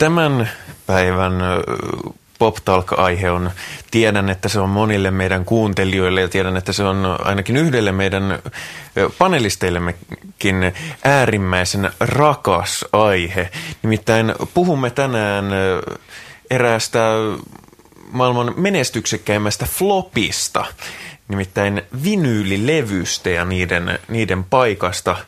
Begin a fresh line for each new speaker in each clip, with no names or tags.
Tämän päivän Pop Talk-aihe on, tiedän, että se on monille meidän kuuntelijoille ja tiedän, että se on ainakin yhdelle meidän panelisteillemmekin äärimmäisen rakas aihe. Nimittäin puhumme tänään eräästä maailman menestyksekkäimmästä flopista, nimittäin vinyylilevystä ja niiden, niiden paikasta –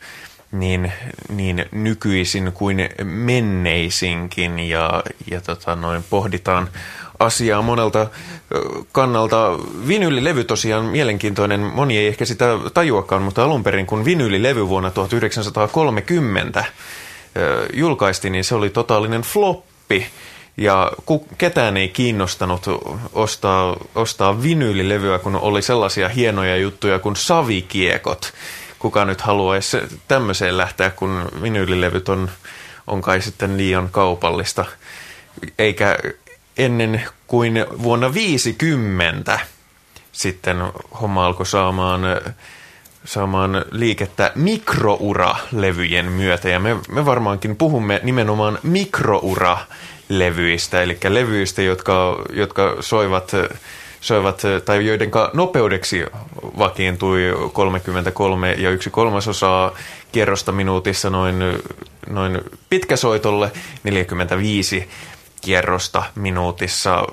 niin, niin nykyisin kuin menneisinkin ja, ja tota noin, pohditaan asiaa monelta kannalta. Vinyylilevy tosiaan mielenkiintoinen, moni ei ehkä sitä tajuakaan, mutta alun perin kun vinyylilevy vuonna 1930 julkaistiin, niin se oli totaalinen floppi. Ja ketään ei kiinnostanut ostaa, ostaa vinyylilevyä, kun oli sellaisia hienoja juttuja kuin savikiekot kuka nyt haluaisi tämmöiseen lähteä, kun vinyylilevyt on, on kai sitten liian kaupallista. Eikä ennen kuin vuonna 50 sitten homma alkoi saamaan, saamaan liikettä mikroura-levyjen myötä. Ja me, me varmaankin puhumme nimenomaan mikroura-levyistä, eli levyistä, jotka, jotka soivat soivat, tai joiden nopeudeksi vakiintui 33 ja yksi kolmasosaa kierrosta minuutissa noin, noin pitkäsoitolle, 45 kierrosta minuutissa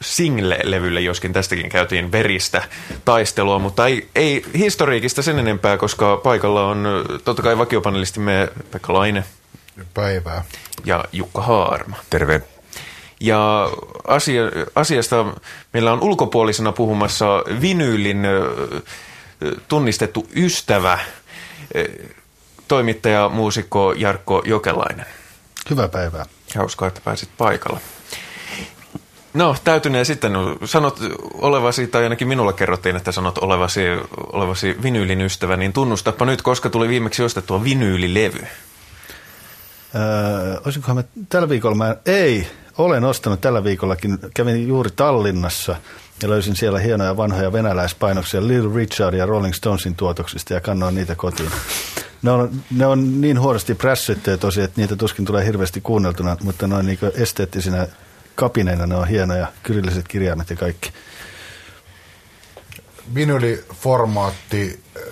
single-levylle, joskin tästäkin käytiin veristä taistelua, mutta ei, ei historiikista sen enempää, koska paikalla on totta kai vakiopanelistimme Pekka Laine.
Päivää.
Ja Jukka Haarma.
Terve.
Ja asia, asiasta meillä on ulkopuolisena puhumassa vinyylin tunnistettu ystävä, toimittaja, muusikko Jarkko Jokelainen.
Hyvää päivää.
Hauskaa, että pääsit paikalla. No, täytyneen sitten, sanot olevasi, tai ainakin minulle kerrottiin, että sanot olevasi, olevasi vinyylin ystävä, niin tunnustapa nyt, koska tuli viimeksi ostettua vinyylilevy.
Öö, olisinkohan me tällä viikolla, mä, ei, olen ostanut tällä viikollakin, kävin juuri Tallinnassa ja löysin siellä hienoja vanhoja venäläispainoksia Little Richard ja Rolling Stonesin tuotoksista ja kannoin niitä kotiin. Ne on, ne on niin huonosti prässyttyjä tosi, että niitä tuskin tulee hirveästi kuunneltuna, mutta noin niin esteettisinä kapineina ne on hienoja, kyrilliset kirjaimet ja kaikki.
Vinyliformaatti eh,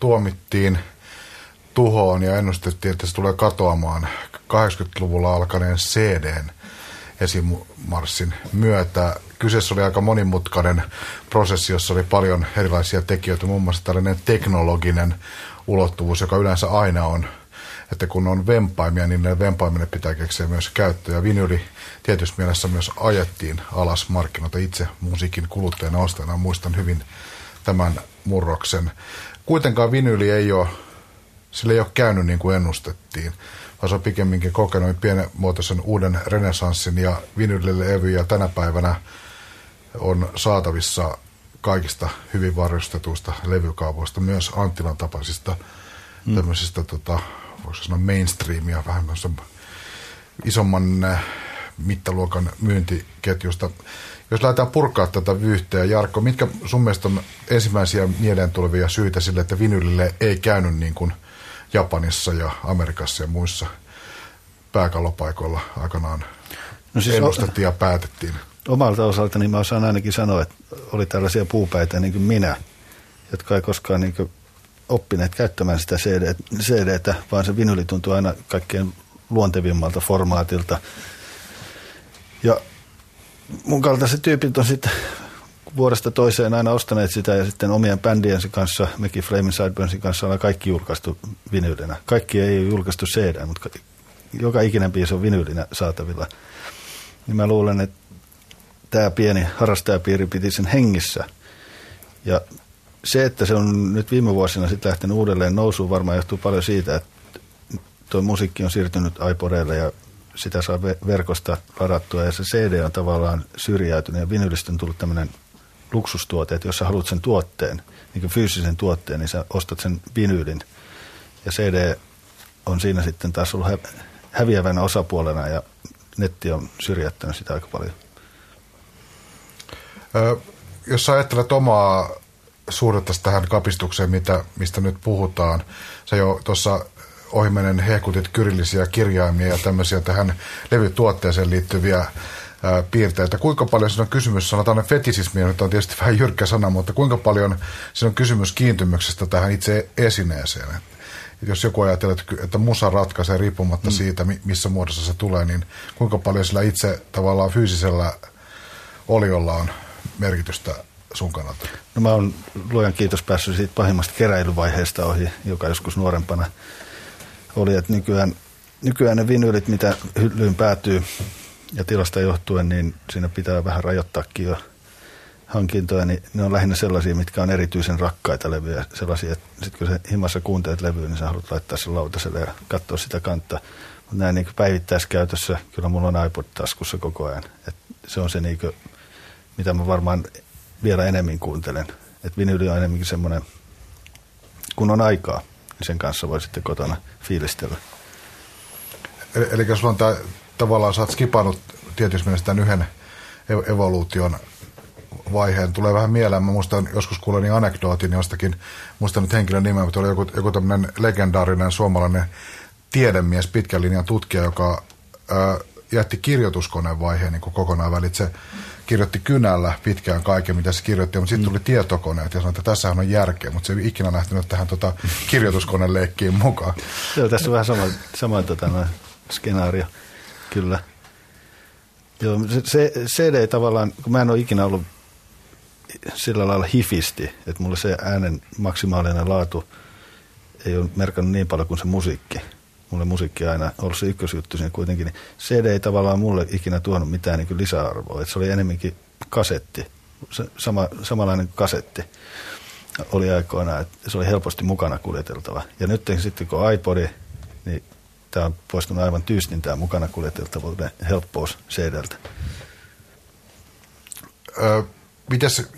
tuomittiin tuhoon ja ennustettiin, että se tulee katoamaan 80-luvulla alkaneen CDn esimarssin myötä. Kyseessä oli aika monimutkainen prosessi, jossa oli paljon erilaisia tekijöitä, muun muassa tällainen teknologinen ulottuvuus, joka yleensä aina on, että kun on vempaimia, niin ne vempaimille pitää keksiä myös käyttöä. Ja vinyli tietysti mielessä myös ajettiin alas markkinoita itse musiikin kuluttajana ostajana. Muistan hyvin tämän murroksen. Kuitenkaan vinyli ei ole, sille ei ole käynyt niin kuin ennustettiin vaan se on pikemminkin kokenut pienenmuotoisen uuden renesanssin ja vinylilevyjä tänä päivänä on saatavissa kaikista hyvin varjostetuista levykaupoista, myös Anttilan tapaisista mm. tämmöisistä, tota, voisi sanoa mainstreamia, vähän isomman äh, mittaluokan myyntiketjusta. Jos lähdetään purkaa tätä vyyhteä, Jarkko, mitkä sun mielestä on ensimmäisiä mieleen tulevia syitä sille, että vinylille ei käynyt niin kuin – Japanissa ja Amerikassa ja muissa pääkallopaikoilla aikanaan no siis ennustettiin ja päätettiin.
Omalta osaltani mä osaan ainakin sanoa, että oli tällaisia puupäitä niin kuin minä, jotka ei koskaan niin kuin oppineet käyttämään sitä CD, CDtä, vaan se vinyli tuntuu aina kaikkein luontevimmalta formaatilta. Ja mun kaltaiset tyypit on sitten vuodesta toiseen aina ostaneet sitä ja sitten omien bändiensä kanssa, mekin Flaming Sideburnsin kanssa ollaan kaikki julkaistu vinyylinä. Kaikki ei ole julkaistu CD, mutta joka ikinen biisi on vinyylinä saatavilla. Niin mä luulen, että tämä pieni harrastajapiiri piti sen hengissä. Ja se, että se on nyt viime vuosina sitten lähtenyt uudelleen nousuun, varmaan johtuu paljon siitä, että tuo musiikki on siirtynyt iPodeille ja sitä saa verkosta ladattua ja se CD on tavallaan syrjäytynyt ja vinylistä on tullut tämmöinen luksustuote, että jos sä haluat sen tuotteen, niin kuin fyysisen tuotteen, niin sä ostat sen vinyylin. Ja CD on siinä sitten taas ollut häviävänä osapuolena ja netti on syrjättänyt sitä aika paljon.
Ö, jos sä ajattelet omaa suhdetta tähän kapistukseen, mitä, mistä nyt puhutaan, sä jo tuossa ohimenen hehkutit kyrillisiä kirjaimia ja tämmöisiä tähän levytuotteeseen liittyviä ää, piirteitä. Kuinka paljon siinä on kysymys, sanotaan fetisismi, nyt on tietysti vähän jyrkkä sana, mutta kuinka paljon siinä on kysymys kiintymyksestä tähän itse esineeseen? Et jos joku ajattelee, että, että musa ratkaisee riippumatta mm. siitä, missä muodossa se tulee, niin kuinka paljon sillä itse tavallaan fyysisellä oliolla on merkitystä sun kannalta?
No mä oon luojan kiitos päässyt siitä pahimmasta keräilyvaiheesta ohi, joka joskus nuorempana oli, että nykyään, nykyään ne vinylit, mitä hyllyyn päätyy ja tilasta johtuen, niin siinä pitää vähän rajoittaakin jo hankintoja, niin ne on lähinnä sellaisia, mitkä on erityisen rakkaita levyjä. Sellaisia, että sitten kun se himassa kuuntelet levyä, niin sä haluat laittaa sen lautaselle ja katsoa sitä kantaa. Mutta näin niin päivittäiskäytössä, kyllä mulla on iPod taskussa koko ajan. Et se on se, niin kuin, mitä mä varmaan vielä enemmän kuuntelen. Että vinyli on enemmänkin semmoinen, kun on aikaa, niin sen kanssa voi sitten kotona fiilistellä.
Eli, eli sulla on tämä, tavallaan, sä oot skipannut tietysti mielessä tämän yhden evoluution vaiheen. Tulee vähän mieleen, mä muistan joskus kuuleni anekdootin jostakin, muistan nyt henkilön nimeä, mutta oli joku, joku tämmöinen legendaarinen suomalainen tiedemies, pitkän linjan tutkija, joka ää, jätti kirjoituskoneen vaiheen niin kokonaan välitse kirjoitti kynällä pitkään kaiken, mitä se kirjoitti, mutta sitten tuli tietokoneet ja sanoi, että tässähän on järkeä, mutta se ei ikinä lähtenyt tähän tota, leikkiin mukaan.
Joo, tässä on vähän sama, sama tota, no, skenaario, kyllä. Joo, se, CD tavallaan, kun mä en ole ikinä ollut sillä lailla hifisti, että mulle se äänen maksimaalinen laatu ei ole merkannut niin paljon kuin se musiikki. Mulle musiikki aina ollut se ykkösjuttu siinä kuitenkin, niin CD ei tavallaan mulle ikinä tuonut mitään niin lisäarvoa. Että se oli enemmänkin kasetti, se, sama, samanlainen kasetti oli aikoina, että se oli helposti mukana kuljeteltava. Ja nyt sitten kun iPodi, niin tämä on poistunut aivan tyystin tämä mukana kuljeteltavuuden helppous CDltä.
Ö, mites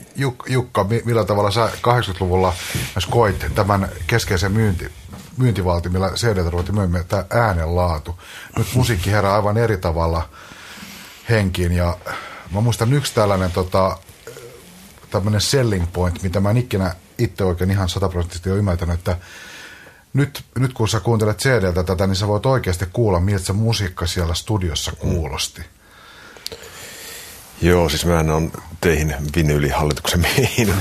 Jukka, millä tavalla sä 80-luvulla myös koit tämän keskeisen myynti, myyntivalti, millä CD ruvettiin myymään, tämä äänenlaatu. Nyt musiikki herää aivan eri tavalla henkiin ja mä muistan yksi tällainen tota, tämmöinen selling point, mitä mä en ikinä itse oikein ihan sataprosenttisesti ole ymmärtänyt, että nyt, nyt kun sä kuuntelet CDltä tätä, niin sä voit oikeasti kuulla, miltä se musiikka siellä studiossa kuulosti. Mm.
Joo, siis mä on teihin vinyylihallituksen miehiin.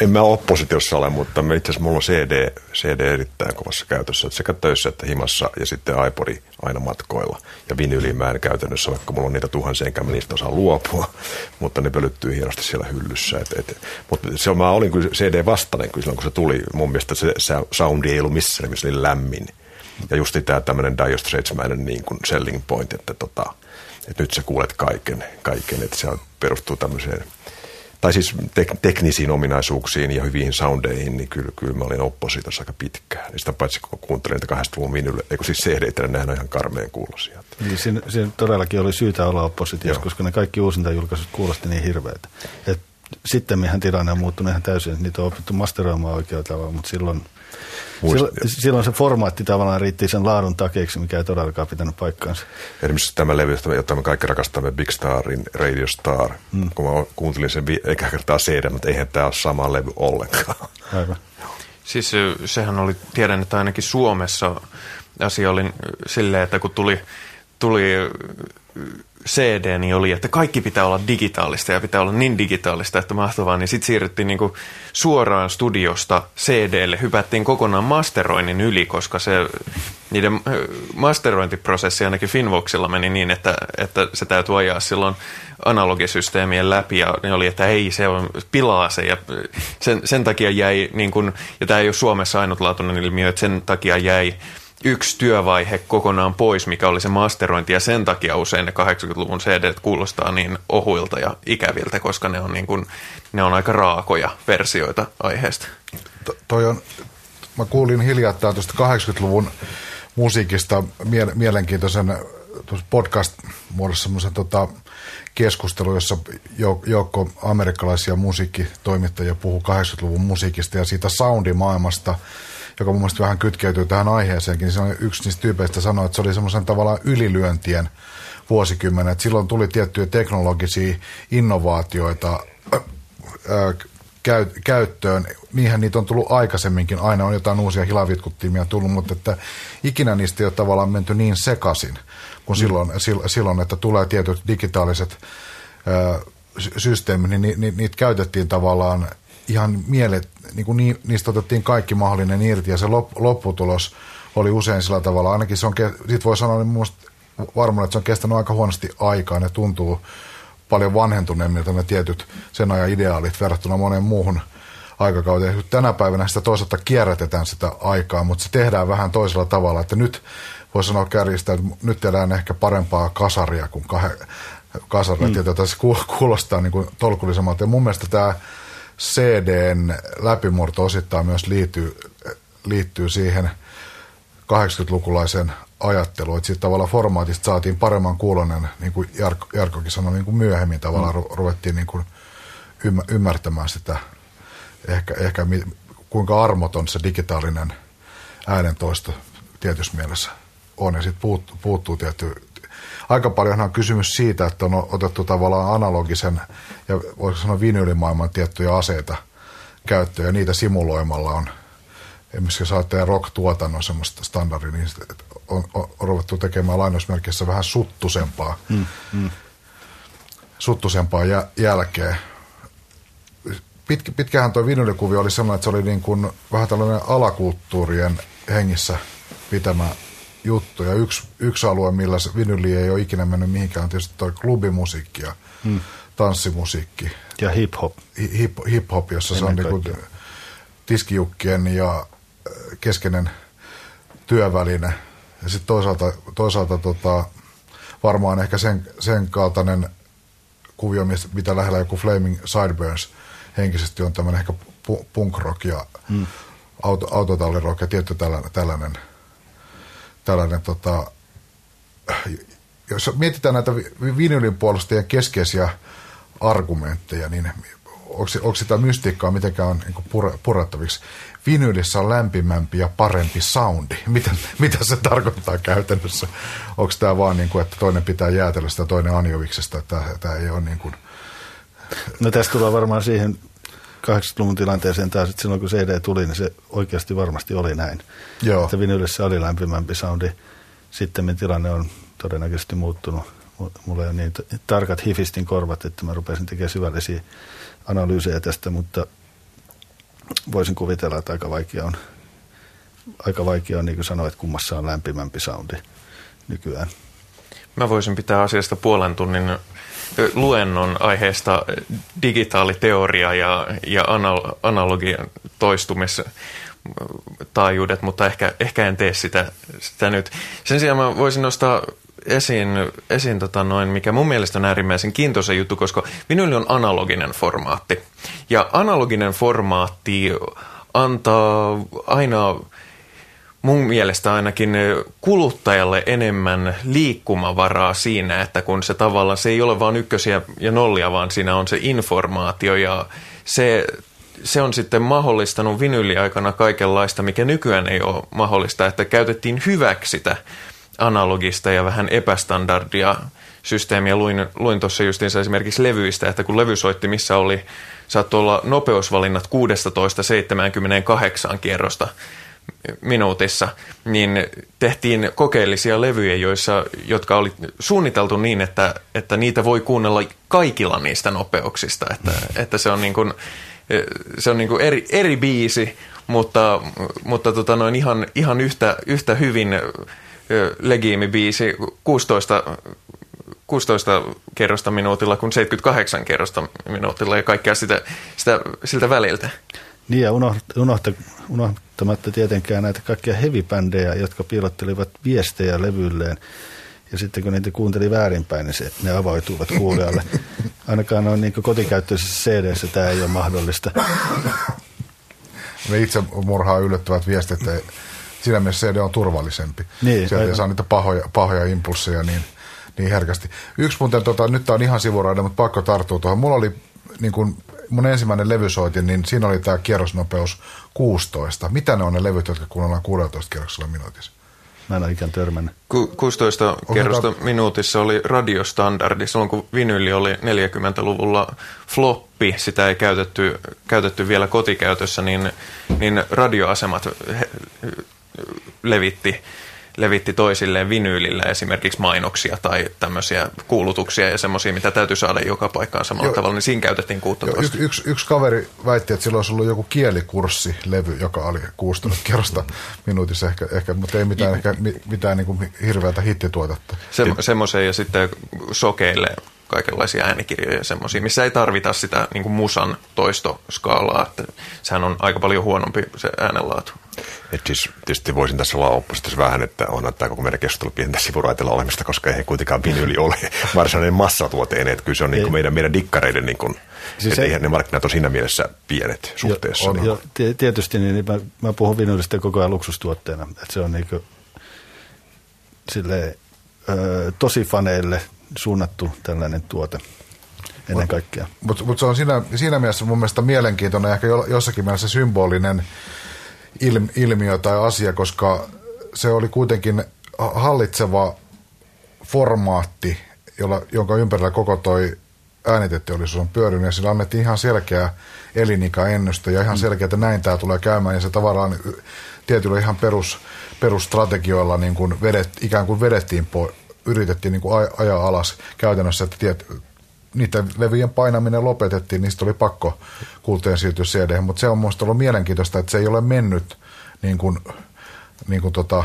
en mä oppositiossa ole, mutta me itse asiassa mulla on CD, CD erittäin kovassa käytössä. Sekä töissä että himassa ja sitten iPodi aina matkoilla. Ja vinyyli mä en käytännössä, vaikka mulla on niitä tuhansia, enkä mä niistä osaa luopua. Mutta ne pölyttyy hienosti siellä hyllyssä. Et, et, mutta se, mä olin kyllä CD-vastainen kyllä silloin, kun se tuli. Mun mielestä se, soundi ei ollut missään, missä oli lämmin. Ja just tämä tämmöinen Dire Straits niin kuin selling point, että tota, että nyt sä kuulet kaiken, kaiken että se perustuu tämmöiseen, tai siis tek- teknisiin ominaisuuksiin ja hyviin soundeihin, niin kyllä, kyllä mä olin oppositossa aika pitkään. Ja sitä paitsi kun kuuntelin niitä kahdesta luvun vinylle, eikö siis cd niin nehän on ihan karmeen kuulosia.
Niin, siinä, siinä, todellakin oli syytä olla oppositiossa, koska ne kaikki uusintajulkaisut kuulosti niin hirveitä. sitten mehän tilanne on muuttunut ihan täysin, niitä on opittu masteroimaan oikealla tavalla, mutta silloin – Silloin, silloin se formaatti tavallaan riitti sen laadun takeeksi, mikä ei todellakaan pitänyt paikkaansa.
Esimerkiksi tämä levy, jota me kaikki rakastamme, Big Starin Radio Star. Mm. Kun mä kuuntelin sen eikä kertaa CD, mutta eihän tämä ole sama levy ollenkaan.
Aivan.
Siis sehän oli, tiedän, että ainakin Suomessa asia oli silleen, että kun tuli, tuli CD niin oli, että kaikki pitää olla digitaalista ja pitää olla niin digitaalista, että mahtavaa, niin sitten siirryttiin niinku suoraan studiosta CDlle, hypättiin kokonaan masteroinnin yli, koska se niiden masterointiprosessi ainakin Finvoxilla meni niin, että, että se täytyy ajaa silloin analogisysteemien läpi. Ja ne oli, että ei, se on, pilaa se. Ja sen, sen takia jäi, niin kun, ja tämä ei ole Suomessa ainutlaatuinen ilmiö, että sen takia jäi yksi työvaihe kokonaan pois, mikä oli se masterointi, ja sen takia usein ne 80-luvun CD kuulostaa niin ohuilta ja ikäviltä, koska ne on, niin kuin, ne on aika raakoja versioita aiheesta.
To, toi on, mä kuulin hiljattain tuosta 80-luvun musiikista mie- mielenkiintoisen podcast-muodossa semmoisen tota, keskustelu, jossa joukko amerikkalaisia musiikkitoimittajia puhuu 80-luvun musiikista ja siitä soundimaailmasta – joka mun mielestä vähän kytkeytyy tähän aiheeseenkin, niin se on yksi niistä tyypeistä sanoa, että se oli semmoisen tavallaan ylilyöntien vuosikymmen, että silloin tuli tiettyjä teknologisia innovaatioita, käy, käyttöön. Niinhän niitä on tullut aikaisemminkin, aina on jotain uusia hilavitkuttimia tullut, mutta että ikinä niistä ei ole tavallaan menty niin sekaisin kuin mm. silloin, silloin, että tulee tietyt digitaaliset ö, systeemit, niin ni, ni, niitä käytettiin tavallaan ihan mielet, niin kuin ni, niistä otettiin kaikki mahdollinen irti ja se lop, lopputulos oli usein sillä tavalla, ainakin se on, sit voi sanoa niin varmaan, että se on kestänyt aika huonosti aikaa, ne tuntuu paljon vanhentuneemmilta ne tietyt sen ajan ideaalit verrattuna moneen muuhun aikakauteen. Tänä päivänä sitä toisaalta kierrätetään sitä aikaa, mutta se tehdään vähän toisella tavalla, että nyt voi sanoa kärjistä, että nyt tehdään ehkä parempaa kasaria kuin kah- kasaria, mm. että se kuulostaa niin kuin tolkullisemmalta. Ja mun mielestä tämä CDn läpimurto osittain myös liittyy, liittyy siihen 80-lukulaisen ajatteluun, että siitä tavallaan formaatista saatiin paremman kuulonen, niin kuin Jarkko, Jarkkokin sanoi, niin kuin myöhemmin tavallaan mm. ruvettiin niin kuin ymmärtämään sitä, ehkä, ehkä kuinka armoton se digitaalinen äänentoisto tietyssä mielessä on, ja sitten puuttuu, puuttuu tietty, aika paljon on kysymys siitä, että on otettu tavallaan analogisen ja voisi sanoa vinyylimaailman tiettyjä aseita käyttöön ja niitä simuloimalla on esimerkiksi jos ajattelee rock-tuotannon semmoista standardia, niin on, on, on ruvettu tekemään lainausmerkissä vähän suttusempaa, mm, mm. suttusempaa jä, jälkeen. Pitkä, pitkähän tuo vinylikuvio oli sellainen, että se oli niin kuin vähän tällainen alakulttuurien hengissä pitämä juttu. Ja yksi, yksi alue, millä se vinyli ei ole ikinä mennyt mihinkään, on tietysti tuo klubimusiikki ja hmm. tanssimusiikki.
Ja hip-hop.
Hip, hip-hop, jossa Ennen se on niin tiskijukkien ja äh, keskeinen työväline. Ja sitten toisaalta, toisaalta tota, varmaan ehkä sen, sen kaltainen kuvio, mitä lähellä joku Flaming Sideburns henkisesti on tämmöinen ehkä punk rock ja hmm. auto, autotallirock ja tietty tällainen, tällainen – tällainen tota, jos mietitään näitä vinylin puolustajien keskeisiä argumentteja, niin onko, onko sitä mystiikkaa mitenkään niin pure, purettaviksi? Vinylissä on lämpimämpi ja parempi soundi. Mitä, mitä se tarkoittaa käytännössä? Onko tämä vaan niin kuin, että toinen pitää jäätellä sitä toinen anjoviksesta, että tämä ei ole niin kuin...
No tästä tulee varmaan siihen 80-luvun tilanteeseen taas, että silloin kun CD tuli, niin se oikeasti varmasti oli näin. Joo. Että vinylissä oli lämpimämpi soundi. Sitten tilanne on todennäköisesti muuttunut. Mulla on niin tarkat hifistin korvat, että mä rupesin tekemään syvällisiä analyysejä tästä, mutta voisin kuvitella, että aika vaikea on, aika vaikea on niin kuin sanoa, että kummassa on lämpimämpi soundi nykyään.
Mä voisin pitää asiasta puolen tunnin luennon aiheesta digitaaliteoria ja, ja anal, analogian toistumistaajuudet, mutta ehkä, ehkä en tee sitä, sitä nyt. Sen sijaan mä voisin nostaa esiin, esiin tota noin, mikä mun mielestä on äärimmäisen kiintoisa juttu, koska vinyli on analoginen formaatti. Ja analoginen formaatti antaa aina mun mielestä ainakin kuluttajalle enemmän liikkumavaraa siinä, että kun se tavallaan, se ei ole vain ykkösiä ja nollia, vaan siinä on se informaatio ja se, se on sitten mahdollistanut vinyliaikana kaikenlaista, mikä nykyään ei ole mahdollista, että käytettiin hyväksi sitä analogista ja vähän epästandardia systeemiä. Luin, luin tuossa justiinsa esimerkiksi levyistä, että kun levysoittimissa oli, saattoi olla nopeusvalinnat 16-78 kierrosta, minuutissa, niin tehtiin kokeellisia levyjä, joissa, jotka oli suunniteltu niin, että, että niitä voi kuunnella kaikilla niistä nopeuksista. Että, että se on, niin kuin, se on niin kuin eri, eri biisi, mutta, mutta tota noin ihan, ihan yhtä, yhtä hyvin legiimi biisi 16 16 kerrosta minuutilla kuin 78 kerrosta minuutilla ja kaikkea sitä, sitä, siltä väliltä.
Niin ja unohta, unohta, unohtamatta tietenkään näitä kaikkia heavy jotka piilottelivat viestejä levylleen. Ja sitten kun niitä kuunteli väärinpäin, niin se, ne avautuivat kuulijalle. Ainakaan on niin kotikäyttöisessä cd tämä ei ole mahdollista.
Ne itse murhaa yllättävät viestit, että siinä mielessä CD on turvallisempi. Niin, Sieltä ei saa niitä pahoja, pahoja impulseja niin, niin herkästi. Yksi muuten, tota, nyt tämä on ihan sivuraida, mutta pakko tarttua tuohon. Mulla oli niin kuin mun ensimmäinen levysoitin, niin siinä oli tämä kierrosnopeus 16. Mitä ne on ne levyt, jotka kuunnellaan 16 kierroksella minuutissa?
Mä en ole ikään törmännyt.
Ku- 16 kerrosta minuutissa oli radiostandardi. Silloin kun vinyli oli 40-luvulla floppi, sitä ei käytetty, käytetty vielä kotikäytössä, niin, niin radioasemat he, levitti levitti toisilleen vinyylillä esimerkiksi mainoksia tai tämmöisiä kuulutuksia ja semmoisia, mitä täytyy saada joka paikkaan samalla
Joo.
tavalla, niin siinä käytettiin 16.
Joo, yksi, yksi, yksi kaveri väitti, että sillä olisi ollut joku kielikurssilevy, joka oli 16 kerrosta minuutissa ehkä, ehkä mutta ei mitään, ehkä, mi- mitään niin kuin hirveätä hittituotetta.
Sem- semmoisen ja sitten sokeille kaikenlaisia äänikirjoja ja semmoisia, missä ei tarvita sitä niin kuin musan toistoskaalaa, että sehän on aika paljon huonompi se äänenlaatu.
Et siis tietysti voisin tässä olla oppositiossa vähän, että on tämä koko meidän keskustelu pientä sivuraitella olemista, koska ei kuitenkaan vinyli ole varsinainen massatuote, että kyllä se on niin kuin meidän, meidän dikkareiden, niin kuin, siis että
ei-
eihän ne markkinat ole siinä mielessä pienet suhteessa.
Jo,
niin.
jo, ti- tietysti niin, mä, mä puhun vinylistä koko ajan luksustuotteena. Että se on niinku, silleen, ö, tosi faneille suunnattu tällainen tuote ennen kaikkea.
Mutta mut se on siinä, siinä mielessä mun mielestä mielenkiintoinen, ehkä jo- jossakin mielessä symbolinen ilm, ilmiö tai asia, koska se oli kuitenkin ha- hallitseva formaatti, jolla, jonka ympärillä koko toi ääniteteollisuus on pyörinyt, ja sillä annettiin ihan selkeä elinikäennuste ja ihan selkeä, että näin tämä tulee käymään, ja se tavallaan tietyllä ihan perus, perusstrategioilla niin kuin vedet, ikään kuin vedettiin po, yritettiin niin kuin aj- ajaa alas käytännössä, että tiet, niiden levyjen painaminen lopetettiin, niistä oli pakko kuulteen siirtyä cd mutta se on minusta ollut mielenkiintoista, että se ei ole mennyt niin kuin, niin kuin tota,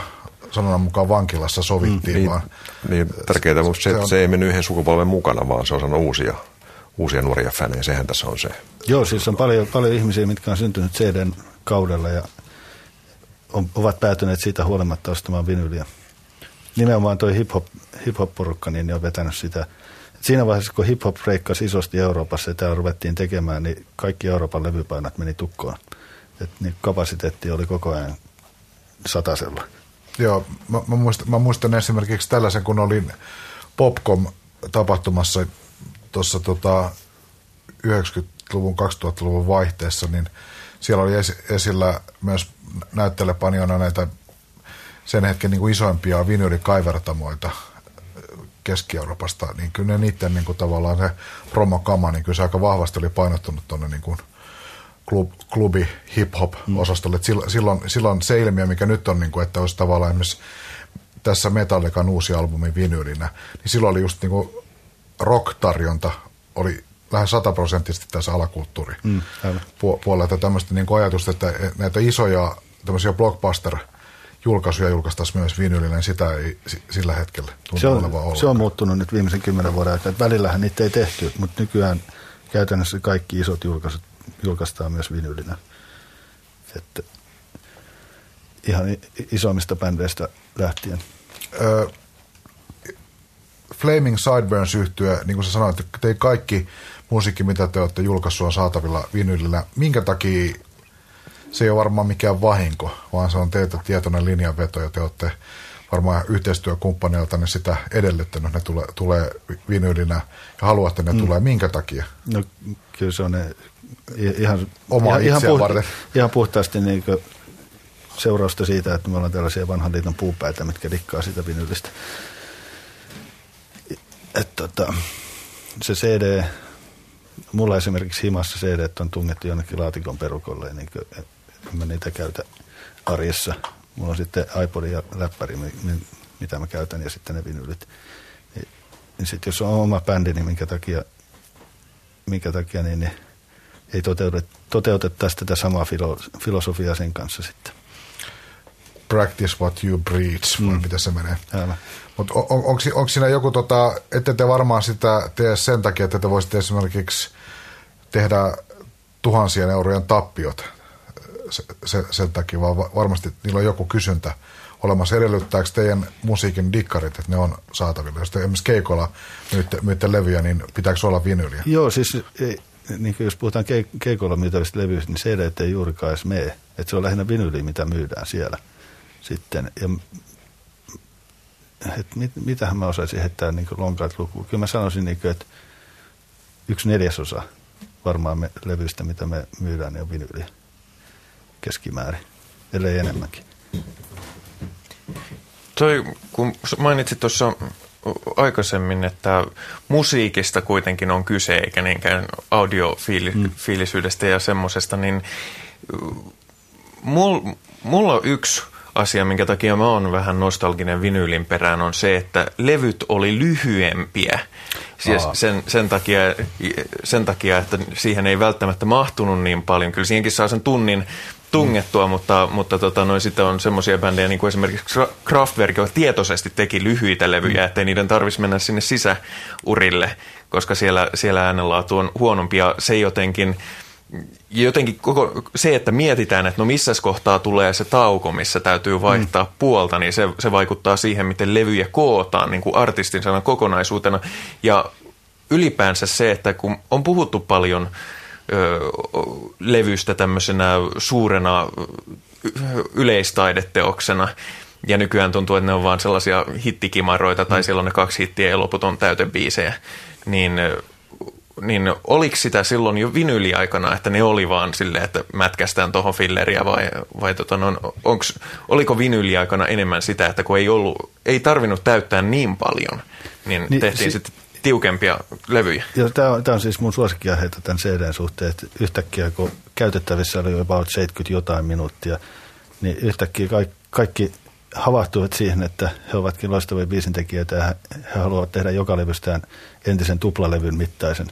sanonnan mukaan vankilassa sovittiin,
Niin,
vaan
niin tärkeää, mutta se,
se
se,
on-
se ei mennyt yhden sukupolven mukana, vaan se on saanut uusia, uusia nuoria fänejä. Sehän tässä on se.
Joo, siis on paljon, paljon ihmisiä, mitkä on syntynyt CDn kaudella ja on, ovat päätyneet siitä huolimatta ostamaan vinyliä. Nimenomaan tuo hip-hop, hip-hop-porukka niin ne on vetänyt sitä. Siinä vaiheessa, kun hip-hop breikkasi isosti Euroopassa ja täällä ruvettiin tekemään, niin kaikki Euroopan levypainat meni tukkoon. Et niin kapasiteetti oli koko ajan satasella.
Joo, mä, mä, muistan, mä muistan esimerkiksi tällaisen, kun olin Popcom-tapahtumassa tuossa tota 90-luvun, 2000-luvun vaihteessa, niin siellä oli esi- esillä myös näyttelepanjona näitä sen hetken niin kuin isoimpia vinyylikaivertamoita Keski-Euroopasta, niin kyllä ne niiden niin kuin tavallaan se promokama, niin kyllä se aika vahvasti oli painottunut tuonne niin kuin klub, klubi hip-hop-osastolle. Mm. Silloin, silloin, se ilmiö, mikä nyt on, niin kuin, että olisi tavallaan esimerkiksi tässä Metallican uusi albumi vinyylinä, niin silloin oli just niin kuin rock-tarjonta oli lähes sataprosenttisesti tässä alakulttuuri
Mm, aivan.
pu- puolella. Että tämmöistä niin ajatusta, että näitä isoja tämmöisiä blockbuster julkaisuja julkaistaisiin myös vinyylinä, niin sitä ei si- sillä hetkellä tunnu
Se
olevan
on,
ollenkaan.
se on muuttunut nyt viimeisen kymmenen vuoden aikana. Välillähän niitä ei tehty, mutta nykyään käytännössä kaikki isot julkaisut julkaistaan myös vinylinä. Että ihan isommista bändeistä lähtien.
Ö, Flaming Sideburns yhtyä, niin kuin sä sanoit, että te kaikki musiikki, mitä te olette julkaissut, on saatavilla vinylillä. Minkä takia se ei ole varmaan mikään vahinko, vaan se on teiltä tietoinen linjanveto, ja te olette varmaan yhteistyökumppaneilta ne sitä edellyttänyt, ne tulee, tulee vinylinä ja haluatte, ne mm. tulee. Minkä takia?
No kyllä se on ne, ihan,
Omaa
ihan, ihan,
itseään varten.
ihan puhtaasti niin seurausta siitä, että me ollaan tällaisia vanhan liiton puupäitä, mitkä dikkaa sitä vinylistä. Et, tota, se CD, mulla esimerkiksi himassa CD on tungettu jonnekin laatikon perukolle, niin kuin, mä niitä käytä arjessa. Mulla on sitten iPod ja läppäri, mi- mi- mitä mä käytän, ja sitten ne vinylit. Niin, niin sitten jos on oma bändi, niin minkä takia, minkä takia niin, niin ei toteutet, toteutettaisi tätä samaa filo, filosofiaa sen kanssa sitten.
Practice what you preach, mm. miten se menee? Mutta on, on, onko siinä joku, tota, ette te varmaan sitä tee sen takia, että te voisitte esimerkiksi tehdä tuhansien eurojen tappiot se, se, sen takia, vaan va- varmasti niillä on joku kysyntä olemassa. Edellyttääkö teidän musiikin dikkarit, että ne on saatavilla? Jos te esimerkiksi keikolla myytte, myytte levyjä, niin pitääkö olla vinyliä?
Joo, siis ei, niin jos puhutaan keik- keikoilla myytävistä levyistä, niin CD ei juurikaan edes mene. Että se on lähinnä vinyli, mitä myydään siellä sitten. Ja, et mit, mitähän mä osaisin heittää niin lonkaat lukuun. Kyllä mä sanoisin, niin kuin, että yksi neljäsosa varmaan me, levyistä, mitä me myydään, niin on vinyliä keskimäärin, ellei enemmänkin.
Toi, kun mainitsit tuossa aikaisemmin, että musiikista kuitenkin on kyse, eikä niinkään audiofiilisyydestä mm. ja semmoisesta, niin mulla mul on yksi asia, minkä takia mä oon vähän nostalginen vinyylin perään, on se, että levyt oli lyhyempiä. Siis sen, sen, takia, sen takia, että siihen ei välttämättä mahtunut niin paljon. Kyllä siihenkin saa sen tunnin tungettua, mm. mutta, mutta tota, noin sitten on semmoisia bändejä, niin kuin esimerkiksi Kraftwerk, joka tietoisesti teki lyhyitä levyjä, mm. ettei niiden tarvitsisi mennä sinne sisäurille, koska siellä, siellä äänenlaatu on huonompi ja se jotenkin jotenkin koko, se, että mietitään, että no missä kohtaa tulee se tauko, missä täytyy vaihtaa mm. puolta, niin se, se vaikuttaa siihen, miten levyjä kootaan niin kuin artistin sanan kokonaisuutena. Ja ylipäänsä se, että kun on puhuttu paljon levystä tämmöisenä suurena yleistaideteoksena, ja nykyään tuntuu, että ne on vaan sellaisia hittikimaroita, tai mm. siellä on ne kaksi hittiä ja loput on täytebiisejä, niin niin oliko sitä silloin jo vinyliaikana, että ne oli vaan silleen, että mätkästään tuohon filleriä vai, vai tota, no, onks, oliko vinyliaikana enemmän sitä, että kun ei, ollut, ei tarvinnut täyttää niin paljon, niin, niin tehtiin si- sitten tiukempia levyjä.
Tämä on, siis mun suosikkiaiheita tämän CDn suhteen, että yhtäkkiä kun käytettävissä oli about 70 jotain minuuttia, niin yhtäkkiä kaikki, kaikki havahtuivat siihen, että he ovatkin loistavia biisintekijöitä ja he haluavat tehdä joka levystään entisen tuplalevyn mittaisen.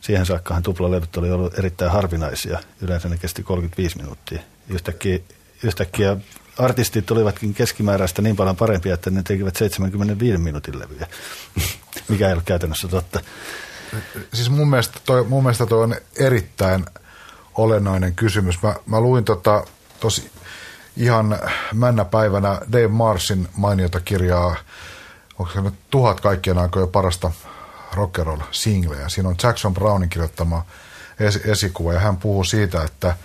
Siihen saakkahan tuplalevyt oli ollut erittäin harvinaisia. Yleensä ne kesti 35 minuuttia. Yhtäkkiä, yhtäkkiä artistit olivatkin keskimääräistä niin paljon parempia, että ne tekivät 75 minuutin levyjä, mikä ei ole käytännössä totta.
Siis mun mielestä toi, mun mielestä toi on erittäin olennainen kysymys. Mä, mä luin tota, tosi ihan männä päivänä Dave Marsin mainiota kirjaa, onko se nyt tuhat kaikkien aikojen parasta rockeroll singleä. Siinä on Jackson Brownin kirjoittama es- esikuva ja hän puhuu siitä, että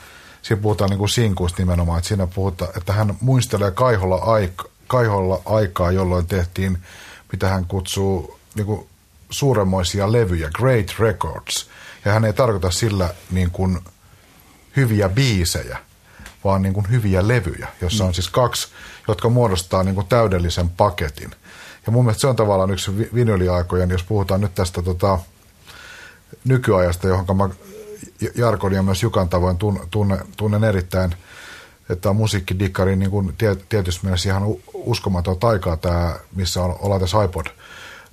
siinä puhutaan niin kuin sinkuista nimenomaan, että siinä puhutaan, että hän muistelee kaiholla, aika, kaiholla aikaa, jolloin tehtiin, mitä hän kutsuu niin kuin suuremmoisia levyjä, great records. Ja hän ei tarkoita sillä niin kuin hyviä biisejä, vaan niin kuin hyviä levyjä, jossa on mm. siis kaksi, jotka muodostaa niin kuin täydellisen paketin. Ja mun mielestä se on tavallaan yksi vinyliaikojen, jos puhutaan nyt tästä tota, nykyajasta, johon mä Jarkon ja myös Jukan tavoin tunnen, tunnen erittäin, että on musiikkidikkari niin kuin tietysti mielessä ihan uskomaton taikaa tämä, missä on, ollaan tässä iPod